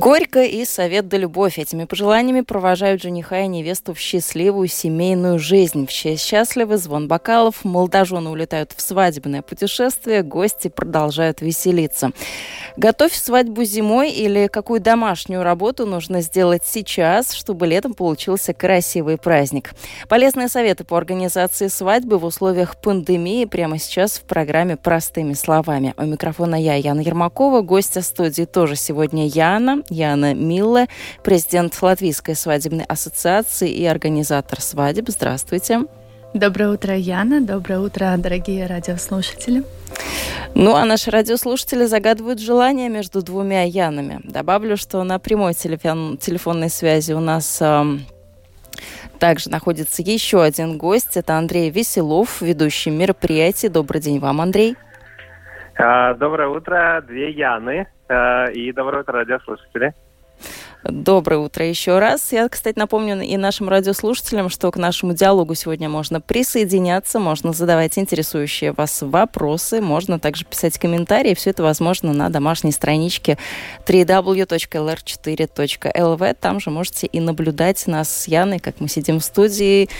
Горько и совет да любовь. Этими пожеланиями провожают жениха и невесту в счастливую семейную жизнь. Все счастливы, звон бокалов, молодожены улетают в свадебное путешествие, гости продолжают веселиться. Готовь свадьбу зимой или какую домашнюю работу нужно сделать сейчас, чтобы летом получился красивый праздник. Полезные советы по организации свадьбы в условиях пандемии прямо сейчас в программе «Простыми словами». У микрофона я, Яна Ермакова. Гостья студии тоже сегодня Яна. Яна Милле, президент Латвийской свадебной ассоциации и организатор свадеб. Здравствуйте. Доброе утро, Яна. Доброе утро, дорогие радиослушатели. Ну, а наши радиослушатели загадывают желание между двумя Янами. Добавлю, что на прямой телефон, телефонной связи у нас э, также находится еще один гость. Это Андрей Веселов, ведущий мероприятий. Добрый день вам, Андрей. А, доброе утро, две Яны. Э, и доброе утро, радиослушатели. Доброе утро еще раз. Я, кстати, напомню и нашим радиослушателям, что к нашему диалогу сегодня можно присоединяться, можно задавать интересующие вас вопросы, можно также писать комментарии. Все это возможно на домашней страничке www.lr4.lv. Там же можете и наблюдать нас с Яной, как мы сидим в студии,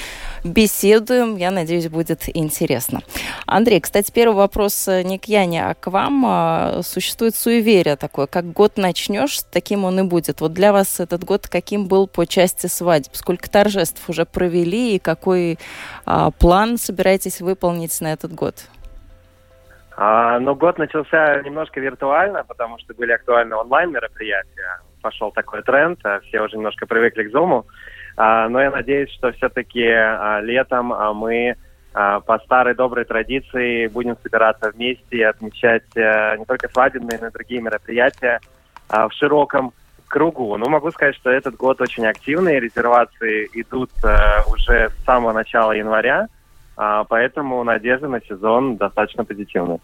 беседуем. Я надеюсь, будет интересно. Андрей, кстати, первый вопрос не к Яне, а к вам. А, существует суеверие такое, как год начнешь, таким он и будет. Вот для вас этот год каким был по части свадеб? Сколько торжеств уже провели и какой а, план собираетесь выполнить на этот год? А, ну, год начался немножко виртуально, потому что были актуальны онлайн-мероприятия. Пошел такой тренд, а все уже немножко привыкли к Zoom. А, но я надеюсь, что все-таки а, летом а, мы а, по старой доброй традиции будем собираться вместе и отмечать а, не только свадебные, но и другие мероприятия а, в широком кругу. Ну, могу сказать, что этот год очень активный. Резервации идут э, уже с самого начала января, э, поэтому надежда на сезон достаточно позитивная.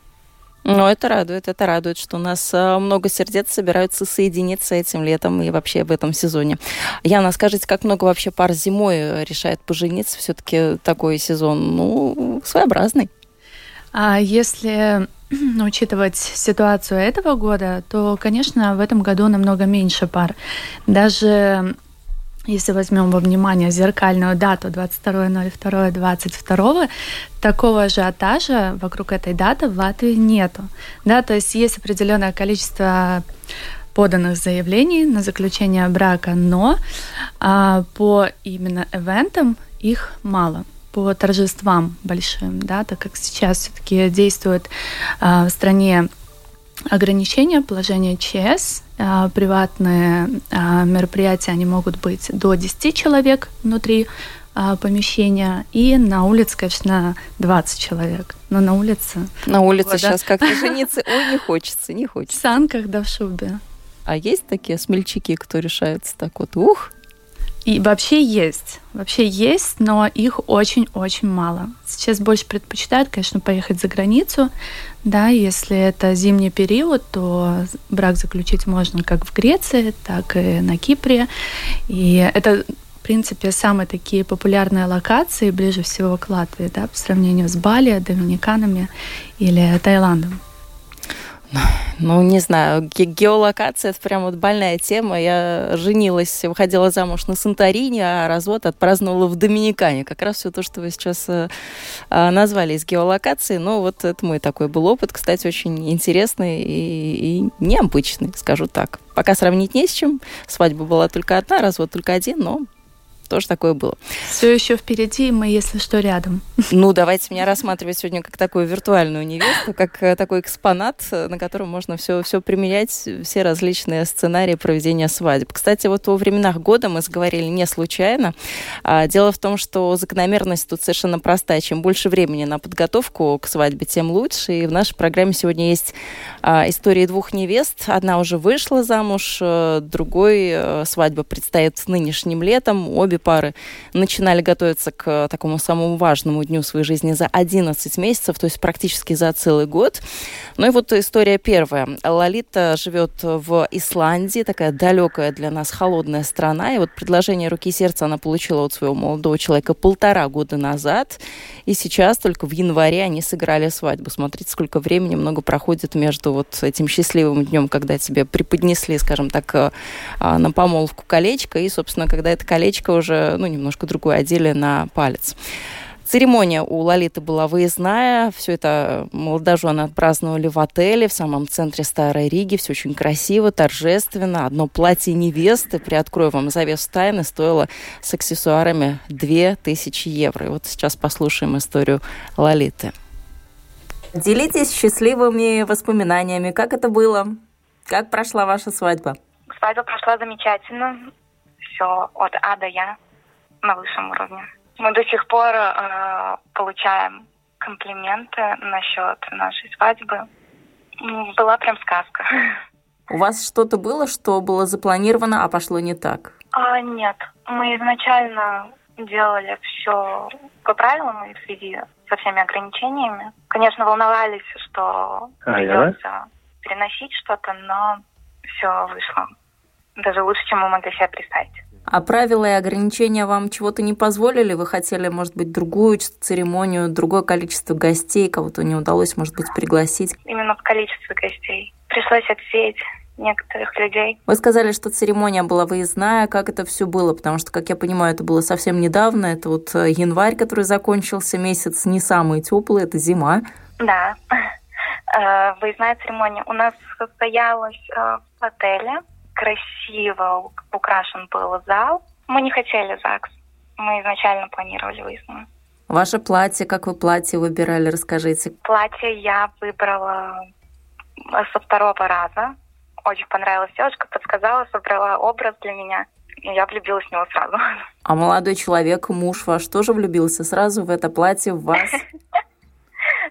Ну, это радует, это радует, что у нас э, много сердец собираются соединиться этим летом и вообще в этом сезоне. Яна, скажите, как много вообще пар зимой решает пожениться? Все-таки такой сезон, ну, своеобразный. А если учитывать ситуацию этого года, то, конечно, в этом году намного меньше пар. Даже если возьмем во внимание зеркальную дату 22.02.22, такого ажиотажа вокруг этой даты в Латвии нету. Да, то есть есть определенное количество поданных заявлений на заключение брака, но а, по именно ивентам их мало по торжествам большим, да, так как сейчас все-таки действует э, в стране ограничения положения ЧС. Э, приватные э, мероприятия, они могут быть до 10 человек внутри помещения, и на улице, конечно, 20 человек. Но на улице... На улице года. сейчас как-то жениться, ой, не хочется, не хочется. В санках, да, в шубе. А есть такие смельчаки, кто решается так вот, ух, и вообще есть. Вообще есть, но их очень-очень мало. Сейчас больше предпочитают, конечно, поехать за границу. Да, если это зимний период, то брак заключить можно как в Греции, так и на Кипре. И это в принципе, самые такие популярные локации ближе всего к Латвии, да, по сравнению с Бали, Доминиканами или Таиландом. Ну, не знаю, геолокация – это прям вот больная тема. Я женилась, выходила замуж на Санторини, а развод отпраздновала в Доминикане. Как раз все то, что вы сейчас э, а, назвали из геолокации. Но вот это мой такой был опыт, кстати, очень интересный и, и необычный, скажу так. Пока сравнить не с чем. Свадьба была только одна, развод только один, но тоже такое было. Все еще впереди, мы, если что, рядом. Ну, давайте меня рассматривать сегодня как такую виртуальную невесту, как э, такой экспонат, э, на котором можно все, все применять, все различные сценарии проведения свадеб. Кстати, вот о временах года мы заговорили не случайно. А, дело в том, что закономерность тут совершенно простая. Чем больше времени на подготовку к свадьбе, тем лучше. И в нашей программе сегодня есть а, истории двух невест. Одна уже вышла замуж, э, другой свадьба предстоит нынешним летом. Обе обе пары начинали готовиться к такому самому важному дню своей жизни за 11 месяцев, то есть практически за целый год. Ну и вот история первая. Лолита живет в Исландии, такая далекая для нас холодная страна. И вот предложение руки и сердца она получила от своего молодого человека полтора года назад. И сейчас, только в январе, они сыграли свадьбу. Смотрите, сколько времени много проходит между вот этим счастливым днем, когда тебе преподнесли, скажем так, э, а, на помолвку колечко, и, собственно, когда это колечко уже, ну, немножко другое одели на палец. Церемония у Лолиты была выездная. Все это молодожены отпраздновали в отеле в самом центре Старой Риги. Все очень красиво, торжественно. Одно платье невесты, приоткрою вам завес тайны, стоило с аксессуарами 2000 евро. И вот сейчас послушаем историю Лолиты. Делитесь счастливыми воспоминаниями. Как это было? Как прошла ваша свадьба? Свадьба прошла замечательно. Все от А до Я на высшем уровне. Мы до сих пор э, получаем комплименты насчет нашей свадьбы. Была прям сказка. У вас что-то было, что было запланировано, а пошло не так? А, нет. Мы изначально делали все по правилам и в связи со всеми ограничениями. Конечно, волновались, что а, придется переносить что-то, но все вышло. Даже лучше, чем мы могли себе представить. А правила и ограничения вам чего-то не позволили? Вы хотели, может быть, другую церемонию, другое количество гостей, кого-то не удалось, может быть, пригласить? Именно по количеству гостей. Пришлось отсеять некоторых людей. Вы сказали, что церемония была выездная. Как это все было? Потому что, как я понимаю, это было совсем недавно. Это вот э, январь, который закончился, месяц не самый теплый, это зима. Да. Э, выездная церемония у нас состоялась э, в отеле красиво украшен был зал. Мы не хотели ЗАГС. Мы изначально планировали выездную. Ваше платье, как вы платье выбирали, расскажите. Платье я выбрала со второго раза. Очень понравилась девушка, подсказала, собрала образ для меня. И я влюбилась в него сразу. А молодой человек, муж ваш, тоже влюбился сразу в это платье, в вас?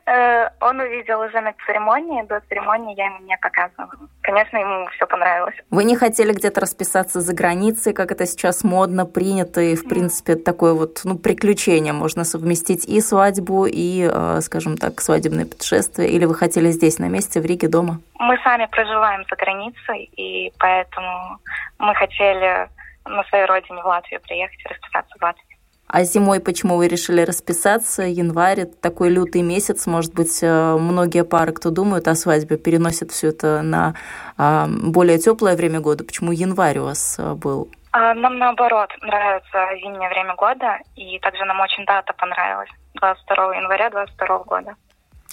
Э, он увидел уже на церемонии, до церемонии я ему не показывала. Конечно, ему все понравилось. Вы не хотели где-то расписаться за границей, как это сейчас модно, принято, и, в принципе, такое вот ну, приключение. Можно совместить и свадьбу, и, э, скажем так, свадебное путешествие. Или вы хотели здесь, на месте, в Риге, дома? Мы сами проживаем за границей, и поэтому мы хотели на своей родине в Латвию приехать и расписаться в Латвии. А зимой почему вы решили расписаться? Январь – такой лютый месяц. Может быть, э, многие пары, кто думают о свадьбе, переносят все это на а, более теплое время года. Почему январь у вас э, был? А, нам наоборот нравится зимнее время года, и также нам очень дата понравилась. 22 января 22 года.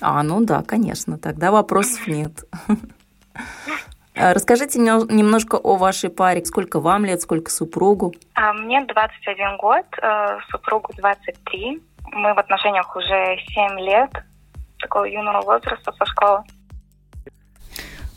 А, ну да, конечно, тогда вопросов нет. А расскажите немножко о вашей паре. Сколько вам лет, сколько супругу? А, мне 21 год, э, супругу 23. Мы в отношениях уже 7 лет, такого юного возраста со школы.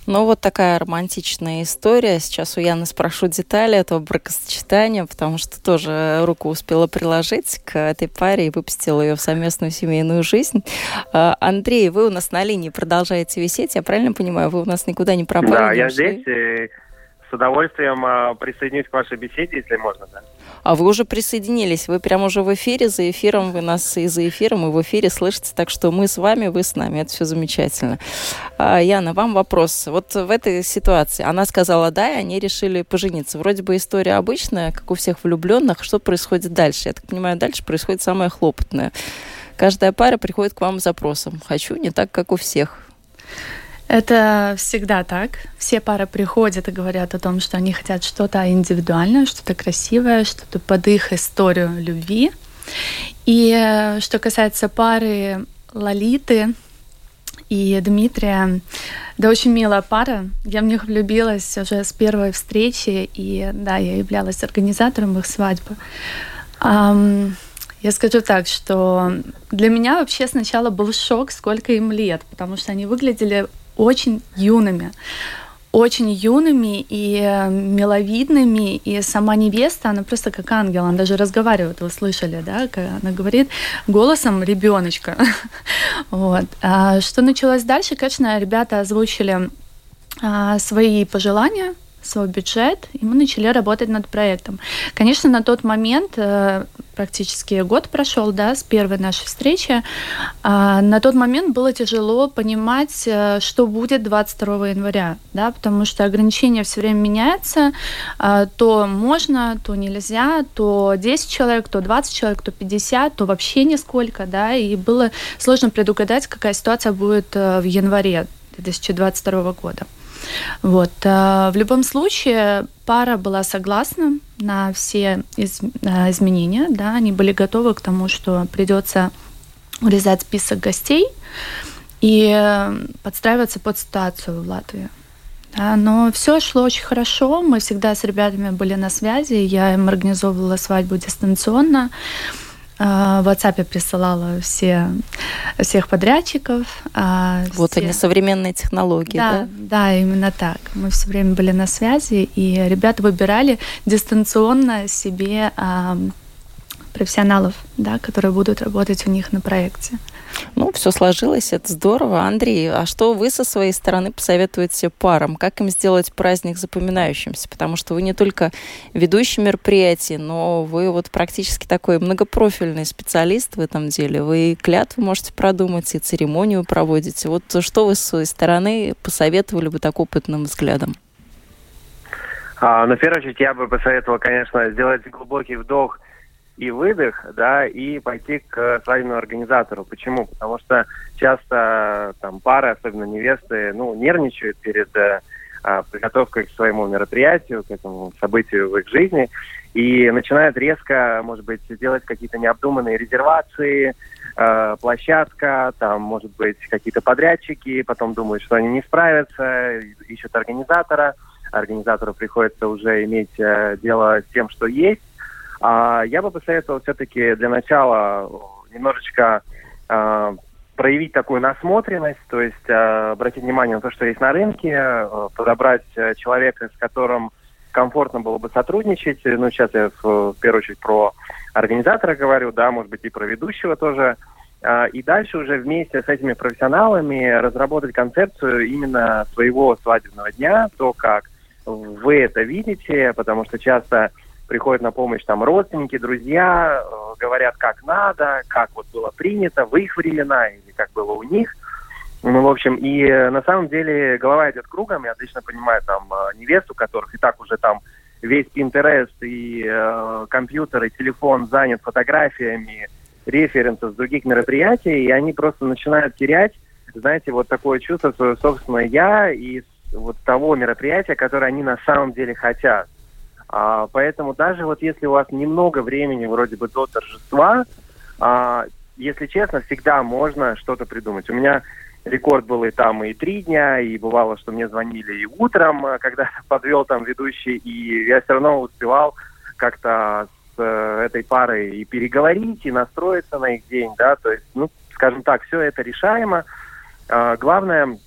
Ну, вот такая романтичная история. Сейчас у Яны спрошу детали этого бракосочетания, потому что тоже руку успела приложить к этой паре и выпустила ее в совместную семейную жизнь. А, Андрей, вы у нас на линии продолжаете висеть. Я правильно понимаю, вы у нас никуда не пропали? Да, я здесь. И с удовольствием а, присоединюсь к вашей беседе, если можно, да. А вы уже присоединились, вы прямо уже в эфире, за эфиром, вы нас и за эфиром, и в эфире слышите, так что мы с вами, вы с нами, это все замечательно. А, Яна, вам вопрос. Вот в этой ситуации она сказала да, и они решили пожениться. Вроде бы история обычная, как у всех влюбленных. Что происходит дальше? Я так понимаю, дальше происходит самое хлопотное. Каждая пара приходит к вам с запросом. Хочу не так, как у всех. Это всегда так. Все пары приходят и говорят о том, что они хотят что-то индивидуальное, что-то красивое, что-то под их историю любви. И э, что касается пары Лолиты и Дмитрия, да, очень милая пара. Я в них влюбилась уже с первой встречи, и да, я являлась организатором их свадьбы. Um, я скажу так, что для меня вообще сначала был шок, сколько им лет, потому что они выглядели очень юными очень юными и э, миловидными, и сама невеста, она просто как ангел, она даже разговаривает, вы слышали, да, она говорит голосом ребеночка. вот. А что началось дальше? Конечно, ребята озвучили а, свои пожелания, свой бюджет, и мы начали работать над проектом. Конечно, на тот момент, э, практически год прошел, да, с первой нашей встречи, а, на тот момент было тяжело понимать, э, что будет 22 января, да, потому что ограничения все время меняются, а, то можно, то нельзя, то 10 человек, то 20 человек, то 50, то вообще нисколько, да, и было сложно предугадать, какая ситуация будет э, в январе 2022 года. Вот. Э, в любом случае, пара была согласна на все из, э, изменения, да, они были готовы к тому, что придется урезать список гостей и подстраиваться под ситуацию в Латвии. Да, но все шло очень хорошо. Мы всегда с ребятами были на связи. Я им организовывала свадьбу дистанционно. А, в WhatsApp присылала все, всех подрядчиков. А, вот все... они, современные технологии, да, да? Да, именно так. Мы все время были на связи, и ребята выбирали дистанционно себе профессионалов, да, которые будут работать у них на проекте. Ну, все сложилось, это здорово. Андрей, а что вы со своей стороны посоветуете парам? Как им сделать праздник запоминающимся? Потому что вы не только ведущий мероприятий, но вы вот практически такой многопрофильный специалист в этом деле. Вы клятвы можете продумать, и церемонию проводите. Вот что вы с своей стороны посоветовали бы так опытным взглядом? А, ну, в первую очередь, я бы посоветовал, конечно, сделать глубокий вдох и выдох, да, и пойти к свадебному организатору. Почему? Потому что часто там пары, особенно невесты, ну, нервничают перед э, а, подготовкой к своему мероприятию, к этому событию в их жизни, и начинают резко, может быть, делать какие-то необдуманные резервации, э, площадка, там, может быть, какие-то подрядчики, потом думают, что они не справятся, ищут организатора, организатору приходится уже иметь э, дело с тем, что есть, а я бы посоветовал все-таки для начала немножечко э, проявить такую насмотренность, то есть э, обратить внимание на то, что есть на рынке, э, подобрать э, человека, с которым комфортно было бы сотрудничать. Ну, сейчас я в, в первую очередь про организатора говорю, да, может быть, и про ведущего тоже. Э, и дальше уже вместе с этими профессионалами разработать концепцию именно своего свадебного дня, то, как вы это видите, потому что часто приходят на помощь там родственники, друзья, э, говорят, как надо, как вот было принято в их времена или как было у них. Ну, в общем, и э, на самом деле голова идет кругом, я отлично понимаю там э, невесту, которых и так уже там весь Pinterest и э, компьютер и телефон занят фотографиями референсов с других мероприятий, и они просто начинают терять, знаете, вот такое чувство свое собственное я и вот того мероприятия, которое они на самом деле хотят. А, поэтому даже вот если у вас немного времени вроде бы до торжества, а, если честно, всегда можно что-то придумать. У меня рекорд был и там и три дня, и бывало, что мне звонили и утром, а, когда подвел там ведущий, и я все равно успевал как-то с э, этой парой и переговорить, и настроиться на их день, да, то есть, ну, скажем так, все это решаемо. А, главное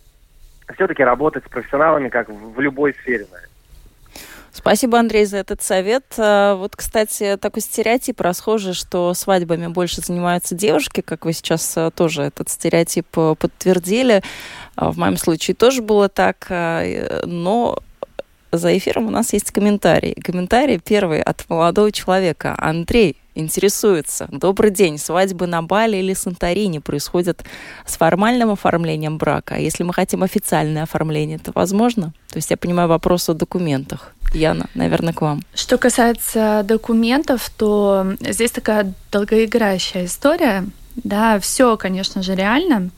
все-таки работать с профессионалами, как в любой сфере, наверное. Спасибо, Андрей, за этот совет. А, вот, кстати, такой стереотип расхожий, что свадьбами больше занимаются девушки, как вы сейчас а, тоже этот стереотип а, подтвердили. В моем случае тоже было так, но за эфиром у нас есть комментарий. Комментарий первый от молодого человека. Андрей, интересуется. Добрый день. Свадьбы на Бали или Санторини происходят с формальным оформлением брака. А если мы хотим официальное оформление, это возможно? То есть я понимаю вопрос о документах. Яна, наверное, к вам. Что касается документов, то здесь такая долгоиграющая история. Да, все, конечно же, реально.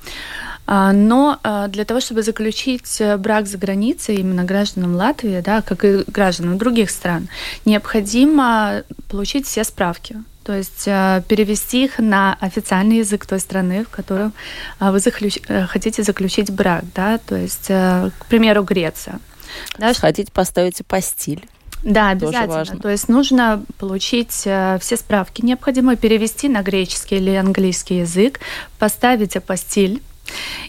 А, но а, для того, чтобы заключить брак за границей, именно гражданам Латвии, да, как и гражданам других стран, необходимо получить все справки. То есть а, перевести их на официальный язык той страны, в которой вы заключ... Э, хотите заключить брак. Да? То есть, э, к примеру, Греция. Да? Сходить, поставить постель. Да, обязательно. То есть нужно получить э, все справки необходимые, перевести на греческий или английский язык, поставить апостиль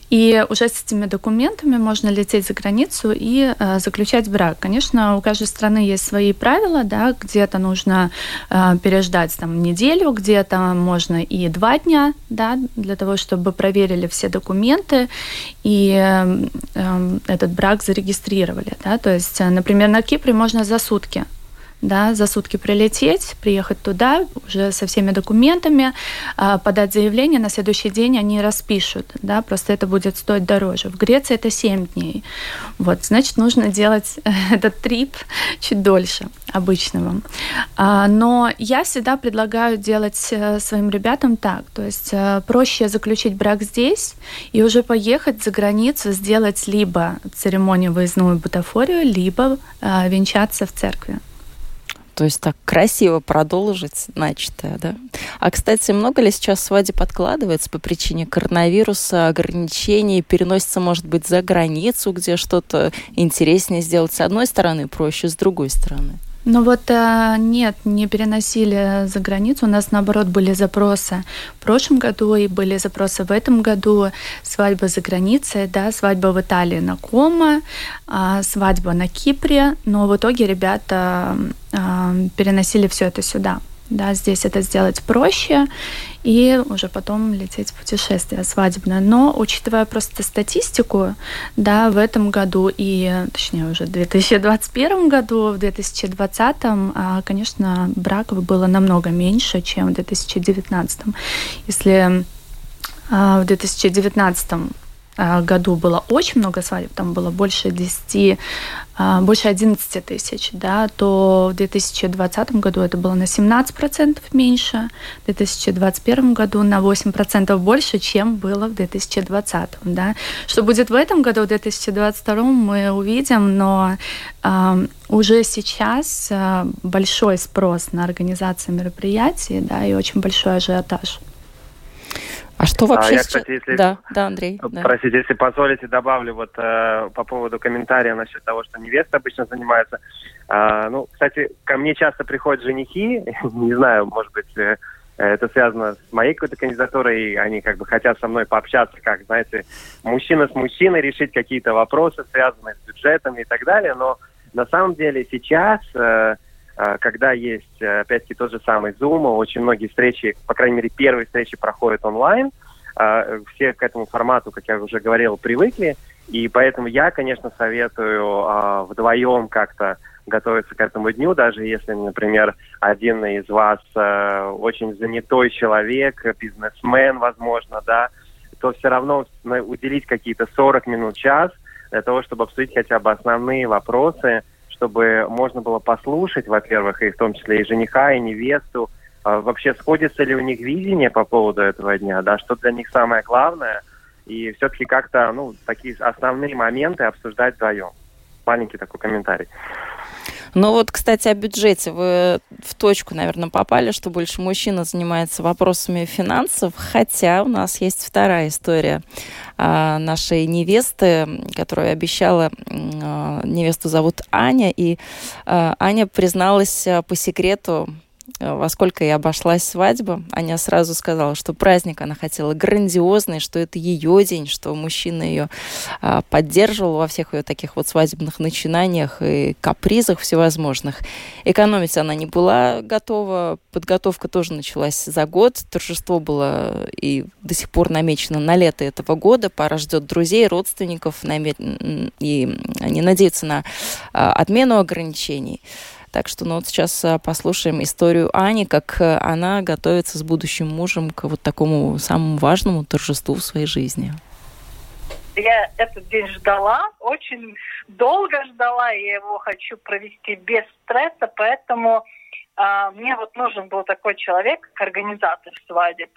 И уже с этими документами можно лететь за границу и э, заключать брак. Конечно, у каждой страны есть свои правила, да, где-то нужно э, переждать там неделю, где-то можно и два дня, да, для того, чтобы проверили все документы и э, этот брак зарегистрировали, да, то есть, э, например, на Кипре можно за сутки да, за сутки прилететь, приехать туда уже со всеми документами, а, подать заявление, на следующий день они распишут, да, просто это будет стоить дороже. В Греции это 7 дней. Вот, значит, нужно делать этот трип чуть дольше обычного. А, но я всегда предлагаю делать э, своим ребятам так, то есть э, проще заключить брак здесь и уже поехать за границу, сделать либо церемонию выездную бутафорию, либо э, венчаться в церкви. То есть так красиво продолжить начатое, да? А, кстати, много ли сейчас свадеб откладывается по причине коронавируса, ограничений, переносится, может быть, за границу, где что-то интереснее сделать с одной стороны, проще с другой стороны? Ну вот э, нет, не переносили за границу. У нас наоборот были запросы в прошлом году и были запросы в этом году. Свадьба за границей, да, свадьба в Италии на Кома, а, свадьба на Кипре. Но в итоге ребята э, переносили все это сюда да, здесь это сделать проще и уже потом лететь в путешествие свадебное. Но учитывая просто статистику, да, в этом году и, точнее, уже в 2021 году, в 2020, а, конечно, браков было намного меньше, чем в 2019. Если а, в 2019 а, году было очень много свадеб, там было больше 10, а, больше 11 тысяч, да, то в 2020 году это было на 17% меньше, в 2021 году на 8% больше, чем было в 2020. Да. Что будет в этом году, в 2022 мы увидим, но э, уже сейчас большой спрос на организацию мероприятий да, и очень большой ажиотаж. А что вообще а я, кстати, если... Да, да, Андрей. Да. Простите, если позволите, добавлю вот э, по поводу комментария насчет того, что невеста обычно занимается. Э, ну, кстати, ко мне часто приходят женихи, не знаю, может быть, э, это связано с моей какой-то кандидатурой, они как бы хотят со мной пообщаться, как, знаете, мужчина с мужчиной, решить какие-то вопросы, связанные с бюджетом и так далее, но на самом деле сейчас... Э, когда есть, э, опять-таки, тот же самый Zoom, очень многие встречи, по крайней мере, первые встречи проходят онлайн, а, все к этому формату, как я уже говорил, привыкли, и поэтому я, конечно, советую а, вдвоем как-то готовиться к этому дню, даже если, например, один из вас э, очень занятой человек, бизнесмен, возможно, да, то все равно уделить какие-то 40 минут, час для того, чтобы обсудить хотя бы основные вопросы, чтобы можно было послушать, во-первых, и в том числе и жениха, и невесту, а, вообще сходится ли у них видение по поводу этого дня, да, что для них самое главное, и все-таки как-то, ну, такие основные моменты обсуждать вдвоем. Маленький такой комментарий. Ну вот, кстати, о бюджете. Вы в точку, наверное, попали, что больше мужчина занимается вопросами финансов, хотя у нас есть вторая история а, нашей невесты, которую обещала, а, невесту зовут Аня, и а, Аня призналась по секрету во сколько ей обошлась свадьба. Аня сразу сказала, что праздник она хотела грандиозный, что это ее день, что мужчина ее а, поддерживал во всех ее таких вот свадебных начинаниях и капризах всевозможных. Экономить она не была готова, подготовка тоже началась за год, торжество было и до сих пор намечено на лето этого года, пара ждет друзей, родственников, и они надеются на а, отмену ограничений. Так что ну вот сейчас а, послушаем историю Ани, как э, она готовится с будущим мужем к вот такому самому важному торжеству в своей жизни. Я этот день ждала, очень долго ждала, я его хочу провести без стресса, поэтому э, мне вот нужен был такой человек, как организатор свадеб.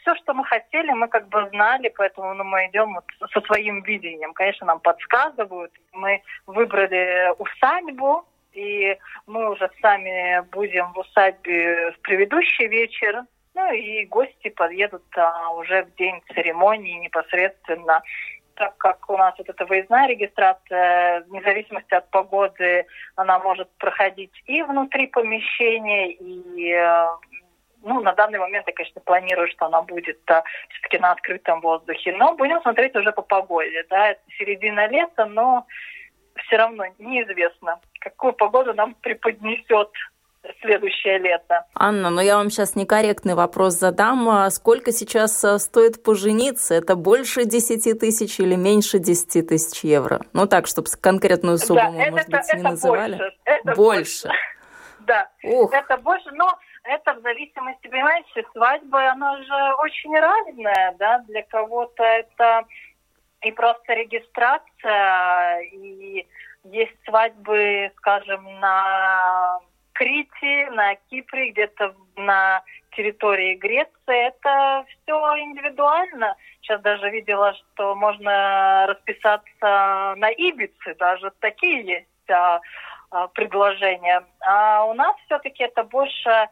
Все, что мы хотели, мы как бы знали, поэтому ну, мы идем вот со своим видением. Конечно, нам подсказывают. Мы выбрали усадьбу, и мы уже сами будем в усадьбе в предыдущий вечер. Ну и гости подъедут а, уже в день церемонии непосредственно. Так как у нас вот эта выездная регистрация, вне зависимости от погоды, она может проходить и внутри помещения, и э, ну, на данный момент я, конечно, планирую, что она будет а, все-таки на открытом воздухе, но будем смотреть уже по погоде, да, это середина лета, но все равно неизвестно, какую погоду нам преподнесет следующее лето. Анна, но я вам сейчас некорректный вопрос задам. А сколько сейчас а, стоит пожениться? Это больше 10 тысяч или меньше 10 тысяч евро? Ну так, чтобы конкретную сумму, да, может это, быть, это не называли. Больше. Это больше. больше. Да, Ух. это больше, но это в зависимости, понимаете, свадьба, она же очень разная, да, для кого-то это и просто регистрация, и есть свадьбы, скажем, на Крите, на Кипре, где-то на территории Греции. Это все индивидуально. Сейчас даже видела, что можно расписаться на Ибице, даже такие есть а, а, предложения. А у нас все-таки это больше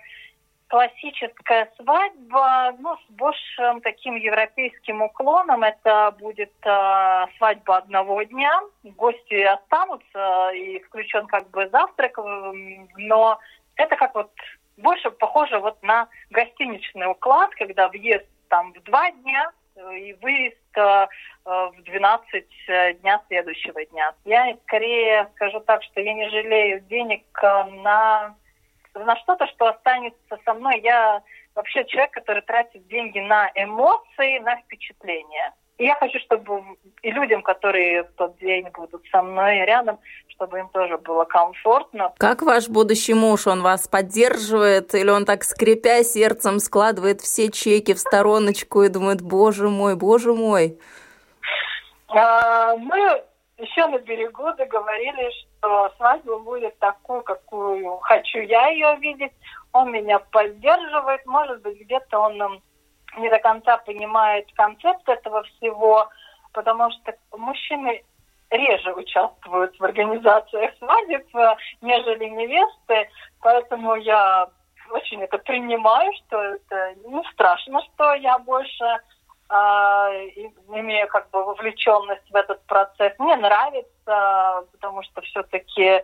классическая свадьба, ну, с большим таким европейским уклоном. Это будет э, свадьба одного дня. Гости останутся, и включен как бы завтрак, но это как вот больше похоже вот на гостиничный уклад, когда въезд там в два дня и выезд э, в 12 дня следующего дня. Я скорее скажу так, что я не жалею денег на на что-то, что останется со мной. Я вообще человек, который тратит деньги на эмоции, на впечатления. И я хочу, чтобы и людям, которые в тот день будут со мной рядом, чтобы им тоже было комфортно. Как ваш будущий муж? Он вас поддерживает? Или он так, скрипя сердцем, складывает все чеки в стороночку и думает, боже мой, боже мой? А, мы еще на берегу договорились, что свадьба будет такую, какую хочу я ее видеть. Он меня поддерживает. Может быть, где-то он не до конца понимает концепт этого всего, потому что мужчины реже участвуют в организациях свадеб, нежели невесты. Поэтому я очень это принимаю, что это не страшно, что я больше э, имею как бы вовлеченность в этот процесс. Мне нравится, потому что все-таки э,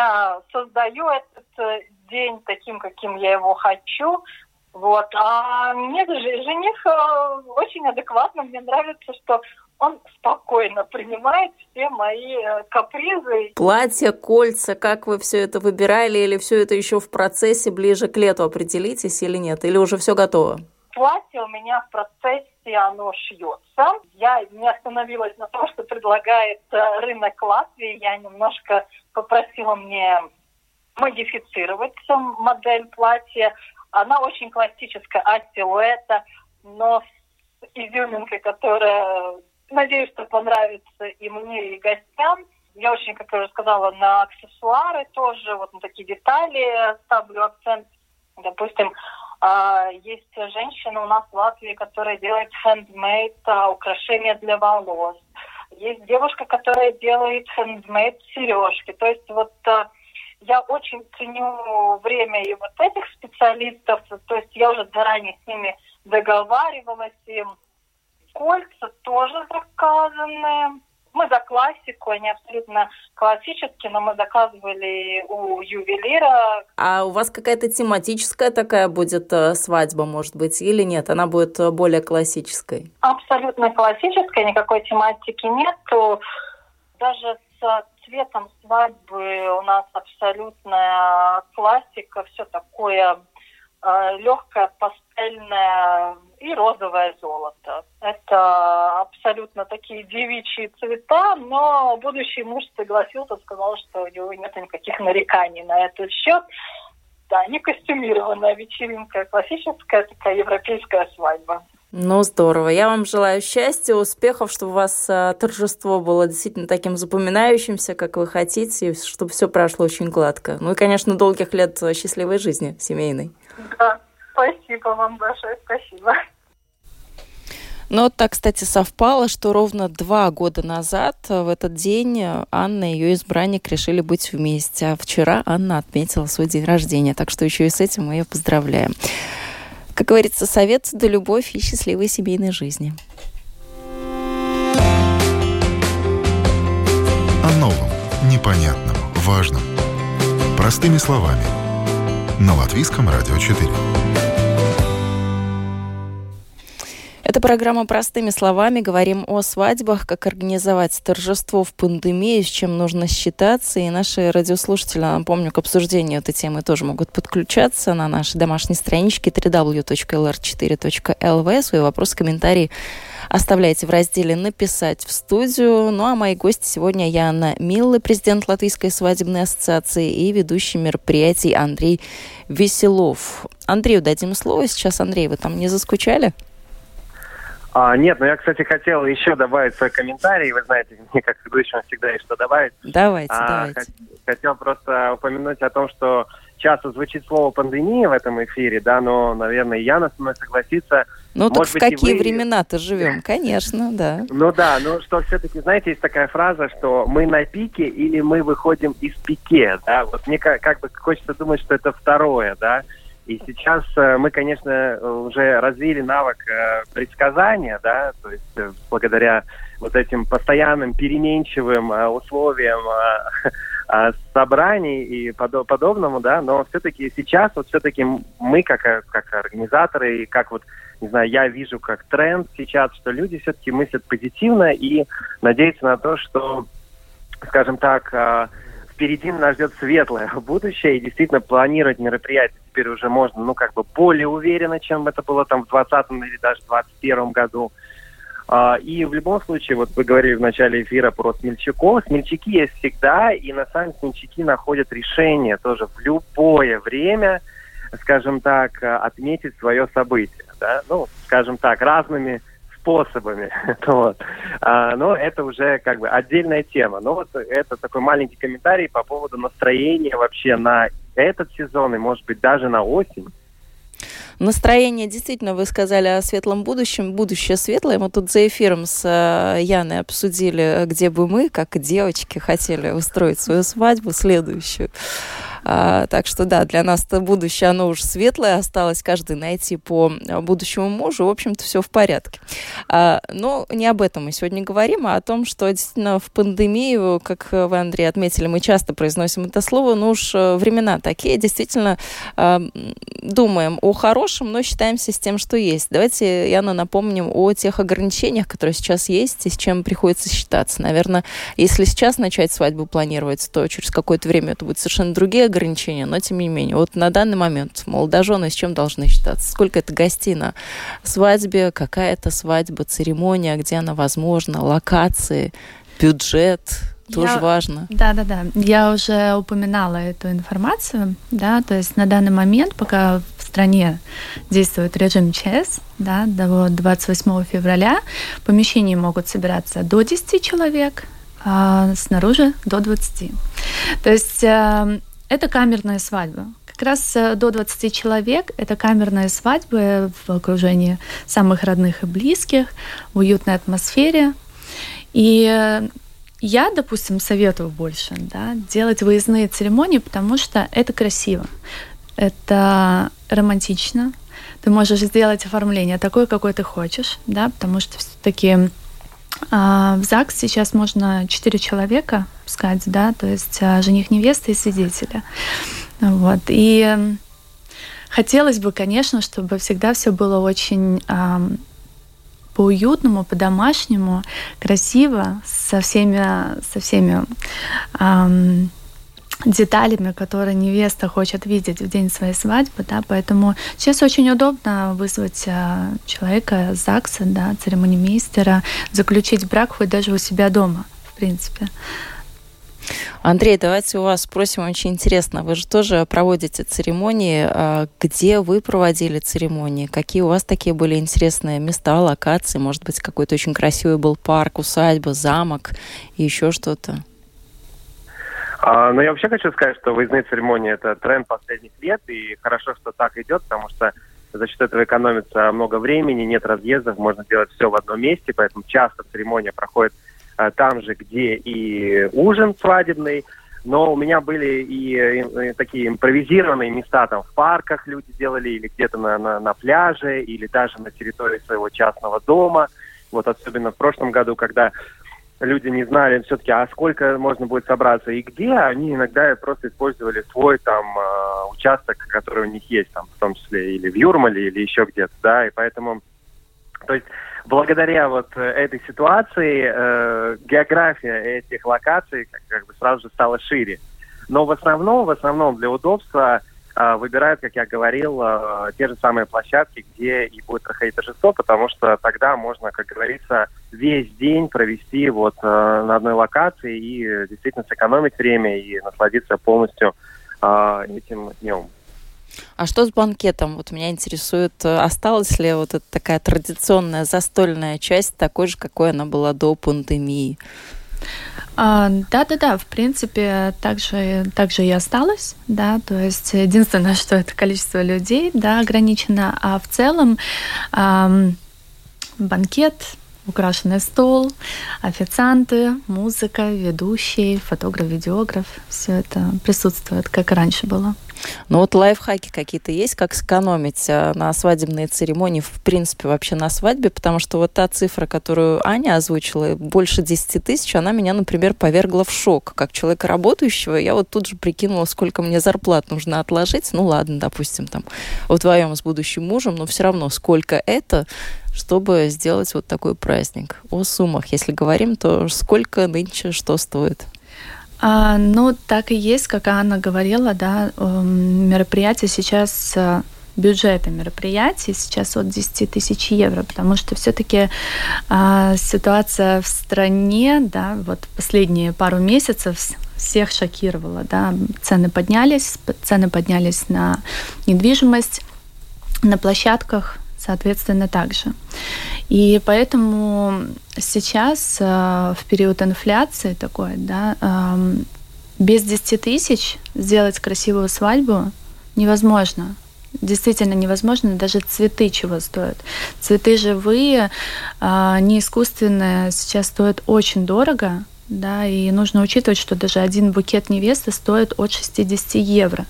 я создаю этот э, день таким, каким я его хочу. Вот. А мне даже жених э, очень адекватно. Мне нравится, что он спокойно принимает все мои э, капризы. Платье, кольца, как вы все это выбирали, или все это еще в процессе ближе к лету определитесь или нет, или уже все готово? платье у меня в процессе, оно шьется. Я не остановилась на том, что предлагает э, рынок Латвии. Я немножко попросила мне модифицировать модель платья. Она очень классическая от силуэта, но с изюминкой, которая, надеюсь, что понравится и мне, и гостям. Я очень, как я уже сказала, на аксессуары тоже, вот на такие детали ставлю акцент. Допустим, а, есть женщина у нас в Латвии, которая делает handmade а, украшения для волос. Есть девушка, которая делает handmade сережки. То есть вот а, я очень ценю время и вот этих специалистов. То есть я уже заранее с ними договаривалась. И кольца тоже заказаны. Мы за классику, они абсолютно классические, но мы заказывали у ювелира. А у вас какая-то тематическая такая будет э, свадьба, может быть, или нет? Она будет э, более классической? Абсолютно классической, никакой тематики нету. Даже с цветом свадьбы у нас абсолютная классика, все такое э, легкое, пастельное, и розовое золото. Это абсолютно такие девичьи цвета, но будущий муж согласился, сказал, что у него нет никаких нареканий на этот счет. Да, не костюмированная вечеринка, классическая такая европейская свадьба. Ну, здорово. Я вам желаю счастья, успехов, чтобы у вас а, торжество было действительно таким запоминающимся, как вы хотите, чтобы все прошло очень гладко. Ну и, конечно, долгих лет счастливой жизни семейной. Да, Спасибо вам большое, спасибо. Ну, вот так, кстати, совпало, что ровно два года назад, в этот день, Анна и ее избранник решили быть вместе. А вчера Анна отметила свой день рождения. Так что еще и с этим мы ее поздравляем. Как говорится, совет да любовь и счастливой семейной жизни. О новом, непонятном, важном. Простыми словами. на Латвийском радио 4. Это программа «Простыми словами». Говорим о свадьбах, как организовать торжество в пандемии, с чем нужно считаться. И наши радиослушатели, напомню, к обсуждению этой темы тоже могут подключаться на нашей домашней страничке www.lr4.lv. Свои вопросы, комментарии оставляйте в разделе «Написать в студию». Ну а мои гости сегодня Яна Миллы, президент Латвийской свадебной ассоциации и ведущий мероприятий Андрей Веселов. Андрею дадим слово сейчас. Андрей, вы там не заскучали? А, нет, но я, кстати, хотел еще добавить свой комментарий. Вы знаете, мне как ведущему всегда есть что добавить. Давайте, а, давайте. Хотел просто упомянуть о том, что часто звучит слово пандемия в этом эфире, да, но, наверное, Яна со мной согласится. Ну, так в какие вы... времена-то живем? Конечно, да. Ну да, ну что все-таки, знаете, есть такая фраза, что мы на пике или мы выходим из пике, да, вот мне как, как бы хочется думать, что это второе, да, и сейчас э, мы, конечно, уже развили навык э, предсказания, да, то есть э, благодаря вот этим постоянным переменчивым условиям собраний и подобному, да, но все-таки сейчас вот все-таки мы как, как организаторы и как вот, не знаю, я вижу как тренд сейчас, что люди все-таки мыслят позитивно и надеются на то, что, скажем так, впереди нас ждет светлое будущее, и действительно планировать мероприятия теперь уже можно, ну, как бы более уверенно, чем это было там в 2020 или даже в 2021 году. А, и в любом случае, вот вы говорили в начале эфира про смельчаков. Смельчаки есть всегда, и на самом смельчаки находят решение тоже в любое время, скажем так, отметить свое событие. Да? Ну, скажем так, разными способами. вот. а, но это уже как бы отдельная тема. Но вот это такой маленький комментарий по поводу настроения вообще на этот сезон и, может быть, даже на осень. Настроение, действительно, вы сказали о светлом будущем. Будущее светлое. Мы тут за эфиром с э, Яной обсудили, где бы мы, как девочки, хотели устроить свою свадьбу следующую. А, так что да, для нас это будущее, оно уже светлое, осталось каждый найти по а, будущему мужу. В общем-то, все в порядке. А, но не об этом мы сегодня говорим, а о том, что действительно в пандемию, как вы, Андрей, отметили, мы часто произносим это слово, но уж э, времена такие, действительно а, думаем о хорошем, но считаемся с тем, что есть. Давайте, Яна, напомним о тех ограничениях, которые сейчас есть и с чем приходится считаться. Наверное, если сейчас начать свадьбу планировать, то через какое-то время это будут совершенно другие ограничения, но тем не менее. Вот на данный момент молодожены с чем должны считаться? Сколько это гостей на свадьбе, какая это свадьба, церемония, где она возможна, локации, бюджет, тоже я, важно. Да, да, да. Я уже упоминала эту информацию, да, то есть на данный момент, пока в стране действует режим ЧС, да, до 28 февраля, помещения могут собираться до 10 человек, а снаружи до 20. То есть э, это камерная свадьба. Как раз э, до 20 человек это камерная свадьба в окружении самых родных и близких, в уютной атмосфере. И э, я, допустим, советую больше да, делать выездные церемонии, потому что это красиво, это романтично. Ты можешь сделать оформление такое, какое ты хочешь, да, потому что все-таки а в ЗАГС сейчас можно четыре человека пускать, да, то есть а, жених, невеста и свидетеля. Вот. И хотелось бы, конечно, чтобы всегда все было очень по-уютному, по-домашнему, красиво, со всеми, со всеми а, деталями, которые невеста хочет видеть в день своей свадьбы, да, поэтому сейчас очень удобно вызвать а, человека ЗАГСа, да, церемонимейстера, заключить брак хоть даже у себя дома, в принципе. Андрей, давайте у вас спросим, очень интересно. Вы же тоже проводите церемонии. А, где вы проводили церемонии? Какие у вас такие были интересные места, локации? Может быть, какой-то очень красивый был парк, усадьба, замок и еще что-то? А, но я вообще хочу сказать, что выездные церемонии – это тренд последних лет, и хорошо, что так идет, потому что за счет этого экономится много времени, нет разъездов, можно делать все в одном месте, поэтому часто церемония проходит а, там же, где и ужин свадебный, но у меня были и, и, и такие импровизированные места, там в парках люди делали, или где-то на, на, на пляже, или даже на территории своего частного дома. Вот особенно в прошлом году, когда люди не знали все-таки, а сколько можно будет собраться и где, они иногда просто использовали свой там э, участок, который у них есть, там, в том числе или в Юрмале, или еще где-то, да, и поэтому, то есть благодаря вот этой ситуации э, география этих локаций как, как бы сразу же стала шире. Но в основном, в основном для удобства э, выбирают, как я говорил, э, те же самые площадки, где и будет проходить торжество, потому что тогда можно, как говорится, весь день провести вот э, на одной локации и действительно сэкономить время и насладиться полностью этим днем. А что с банкетом? Вот меня интересует, э, осталась ли вот эта такая традиционная застольная часть такой же, какой она была до пандемии? А, да-да-да, в принципе, также, также и осталось, да, то есть единственное, что это количество людей, да, ограничено, а в целом эм, банкет, украшенный стол, официанты, музыка, ведущий, фотограф, видеограф, все это присутствует, как раньше было. Ну вот лайфхаки какие-то есть, как сэкономить а, на свадебные церемонии, в принципе, вообще на свадьбе, потому что вот та цифра, которую Аня озвучила, больше 10 тысяч, она меня, например, повергла в шок. Как человека работающего, я вот тут же прикинула, сколько мне зарплат нужно отложить. Ну ладно, допустим, там вдвоем с будущим мужем, но все равно сколько это, чтобы сделать вот такой праздник. О суммах, если говорим, то сколько нынче что стоит? А, ну, так и есть, как Анна говорила, да, эм, мероприятие сейчас э, бюджета мероприятий сейчас от 10 тысяч евро, потому что все-таки а, ситуация в стране, да, вот последние пару месяцев всех шокировала, да, цены поднялись, цены поднялись на недвижимость, на площадках, соответственно, также. И поэтому сейчас, э, в период инфляции такой, да, эм, без 10 тысяч сделать красивую свадьбу невозможно. Действительно невозможно, даже цветы чего стоят. Цветы живые, а, не искусственные, сейчас стоят очень дорого, да, и нужно учитывать, что даже один букет невесты стоит от 60 евро.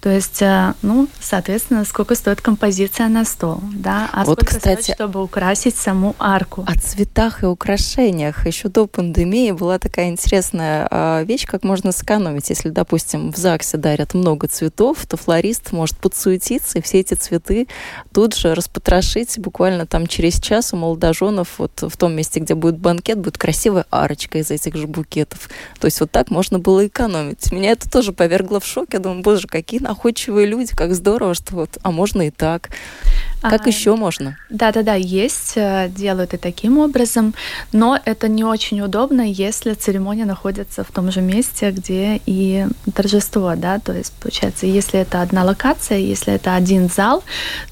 То есть, э, ну, соответственно, сколько стоит композиция на стол, да, а вот, сколько кстати, стоит, чтобы украсить саму арку. О цветах и украшениях. Еще до пандемии была такая интересная а, вещь, как можно сэкономить. Если, допустим, в ЗАГСе дарят много цветов, то флорист может подсуетиться и все эти цветы тут же распотрошить буквально там через час у молодоженов вот в том месте, где будет банкет, будет красивая арочка из этих же букетов. То есть вот так можно было экономить. Меня это тоже повергло в шок. Я думаю, боже, какие находчивые люди, как здорово, что вот, а можно и так. Как а, еще можно? Да-да-да, есть, э, делают и таким образом, но это не очень удобно, если церемония находится в том же месте, где и торжество, да, то есть, получается, если это одна локация, если это один зал,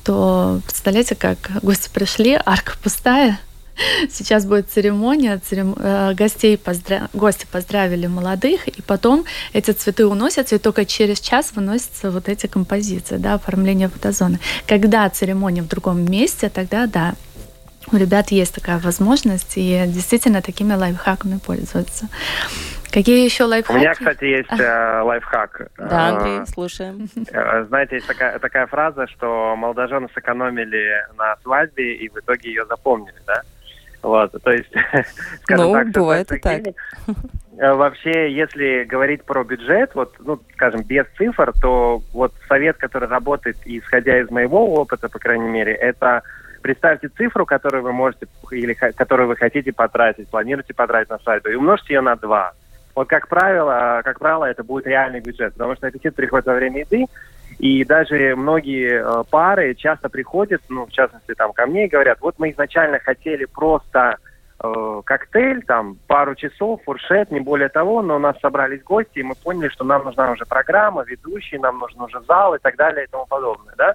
то представляете, как гости пришли, арка пустая, Сейчас будет церемония, церем... Э, гостей поздра... гости поздравили молодых, и потом эти цветы уносятся, и только через час выносятся вот эти композиции, да, оформление фотозоны. Когда церемония в другом месте, тогда да, у ребят есть такая возможность, и действительно такими лайфхаками пользуются. Какие еще лайфхаки? У меня, кстати, есть э, лайфхак. Да, Андрей, слушаем. Э, знаете, есть такая, такая фраза, что молодожены сэкономили на свадьбе и в итоге ее запомнили, да? Вот, то есть, скажем ну, так, бывает и так. Э, вообще, если говорить про бюджет, вот, ну, скажем, без цифр, то вот совет, который работает, исходя из моего опыта, по крайней мере, это представьте цифру, которую вы можете или которую вы хотите потратить, планируете потратить на свадьбу, и умножьте ее на два. Вот как правило, как правило, это будет реальный бюджет, потому что аппетит приходит во время еды, и даже многие э, пары часто приходят, ну, в частности, там, ко мне и говорят, вот мы изначально хотели просто э, коктейль, там, пару часов, фуршет, не более того, но у нас собрались гости, и мы поняли, что нам нужна уже программа, ведущий, нам нужен уже зал и так далее и тому подобное, да.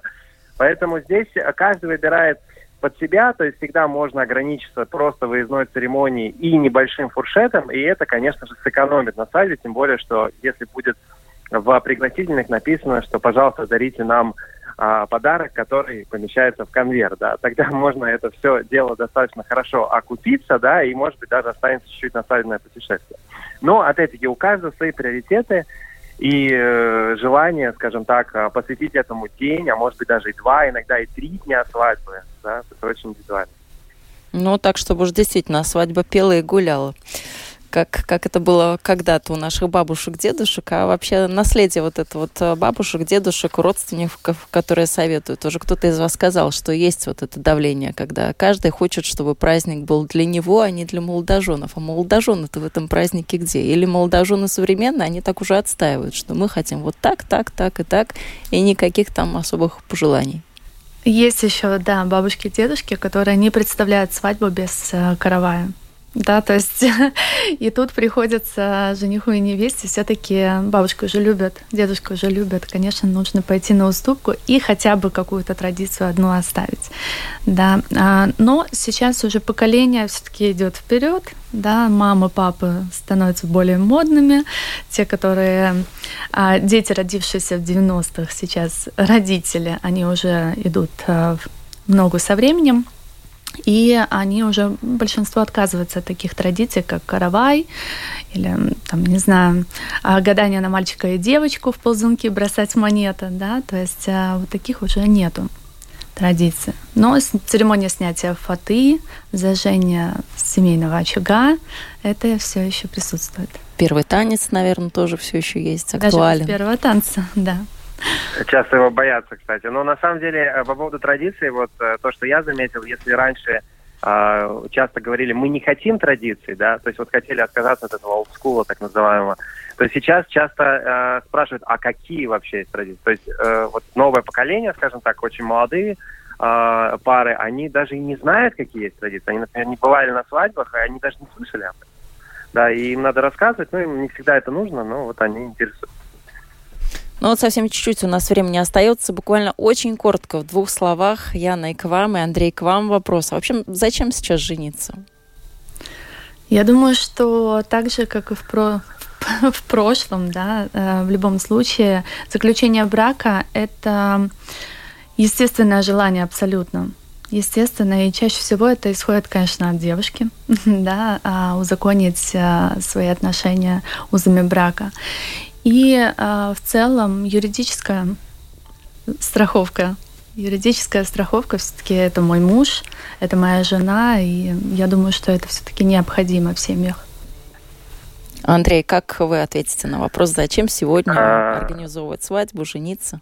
Поэтому здесь каждый выбирает под себя, то есть всегда можно ограничиться просто выездной церемонией и небольшим фуршетом, и это, конечно же, сэкономит на свадьбе, тем более, что если будет в пригласительных написано, что, пожалуйста, дарите нам а, подарок, который помещается в конверт, да, тогда можно это все дело достаточно хорошо окупиться, да, и, может быть, даже останется чуть-чуть на свадебное путешествие. Но, опять-таки, у каждого свои приоритеты и э, желание, скажем так, а, посвятить этому день, а может быть, даже и два, иногда и три дня свадьбы, да, это очень индивидуально. Ну, так, чтобы уж действительно свадьба пела и гуляла. Как, как это было когда-то у наших бабушек, дедушек, а вообще наследие вот это вот э, бабушек, дедушек, родственников, которые советуют. Уже кто-то из вас сказал, что есть вот это давление, когда каждый хочет, чтобы праздник был для него, а не для молодоженов. А молодожены-то в этом празднике где? Или молодожены современные, они так уже отстаивают, что мы хотим вот так, так, так и так, и никаких там особых пожеланий. Есть еще, да, бабушки и дедушки, которые не представляют свадьбу без э, каравая. Да, то есть и тут приходится жениху и невесте все-таки бабушку уже любят, дедушку уже любят. Конечно, нужно пойти на уступку и хотя бы какую-то традицию одну оставить. Да, а, но сейчас уже поколение все-таки идет вперед. Да, мамы, папы становятся более модными. Те, которые а, дети, родившиеся в 90-х, сейчас родители, они уже идут а, в ногу со временем. И они уже, большинство отказываются от таких традиций, как каравай, или, там, не знаю, а, гадание на мальчика и девочку в ползунки бросать монеты, да, то есть а, вот таких уже нету традиций. Но церемония снятия фаты, зажжение семейного очага, это все еще присутствует. Первый танец, наверное, тоже все еще есть актуален. Даже первого танца, да. Часто его боятся, кстати. Но на самом деле, э, по поводу традиции, вот э, то, что я заметил, если раньше э, часто говорили, мы не хотим традиций, да, то есть вот хотели отказаться от этого олдскула, так называемого, то сейчас часто э, спрашивают, а какие вообще есть традиции? То есть э, вот новое поколение, скажем так, очень молодые э, пары, они даже и не знают, какие есть традиции. Они, например, не бывали на свадьбах, и они даже не слышали об этом. Да, и им надо рассказывать, но им не всегда это нужно, но вот они интересуются. Ну вот совсем чуть-чуть у нас времени остается. Буквально очень коротко, в двух словах. Яна и к вам, и Андрей к вам вопрос. А вообще, зачем сейчас жениться? Я думаю, что так же, как и в, про... в прошлом, да, э, в любом случае, заключение брака – это естественное желание абсолютно. Естественно, и чаще всего это исходит, конечно, от девушки, да, а узаконить а, свои отношения узами брака. И э, в целом юридическая страховка. Юридическая страховка все-таки это мой муж, это моя жена, и я думаю, что это все-таки необходимо в семьях. Андрей, как вы ответите на вопрос, зачем сегодня а... организовывать свадьбу, жениться?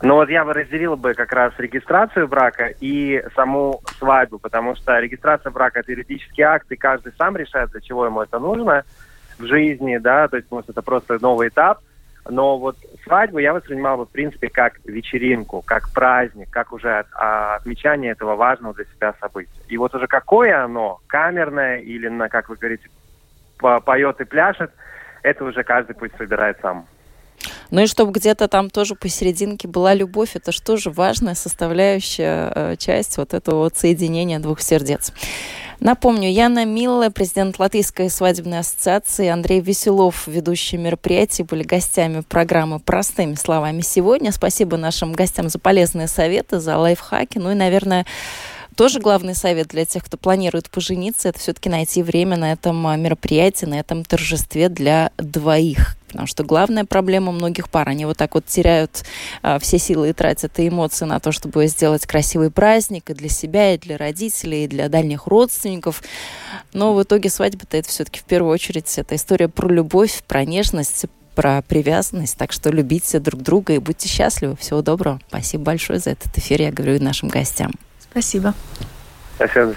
Ну вот я бы разделил бы как раз регистрацию брака и саму свадьбу, потому что регистрация брака это юридический акт, и каждый сам решает, для чего ему это нужно в жизни, да, то есть, может, это просто новый этап. Но вот свадьбу я воспринимал бы, в принципе, как вечеринку, как праздник, как уже а, отмечание этого важного для себя события. И вот уже какое оно, камерное или, на, как вы говорите, поет и пляшет, это уже каждый пусть выбирает сам. Ну и чтобы где-то там тоже посерединке была любовь, это же тоже важная составляющая э, часть вот этого вот соединения двух сердец. Напомню, Яна Милла, президент Латвийской свадебной ассоциации, Андрей Веселов, ведущий мероприятий, были гостями программы «Простыми словами» сегодня. Спасибо нашим гостям за полезные советы, за лайфхаки. Ну и, наверное, тоже главный совет для тех, кто планирует пожениться, это все-таки найти время на этом а, мероприятии, на этом торжестве для двоих. Потому что главная проблема многих пар, они вот так вот теряют а, все силы и тратят и эмоции на то, чтобы сделать красивый праздник и для себя, и для родителей, и для дальних родственников. Но в итоге свадьба-то это все-таки в первую очередь это история про любовь, про нежность, про привязанность. Так что любите друг друга и будьте счастливы. Всего доброго. Спасибо большое за этот эфир. Я говорю и нашим гостям. Спасибо. Спасибо.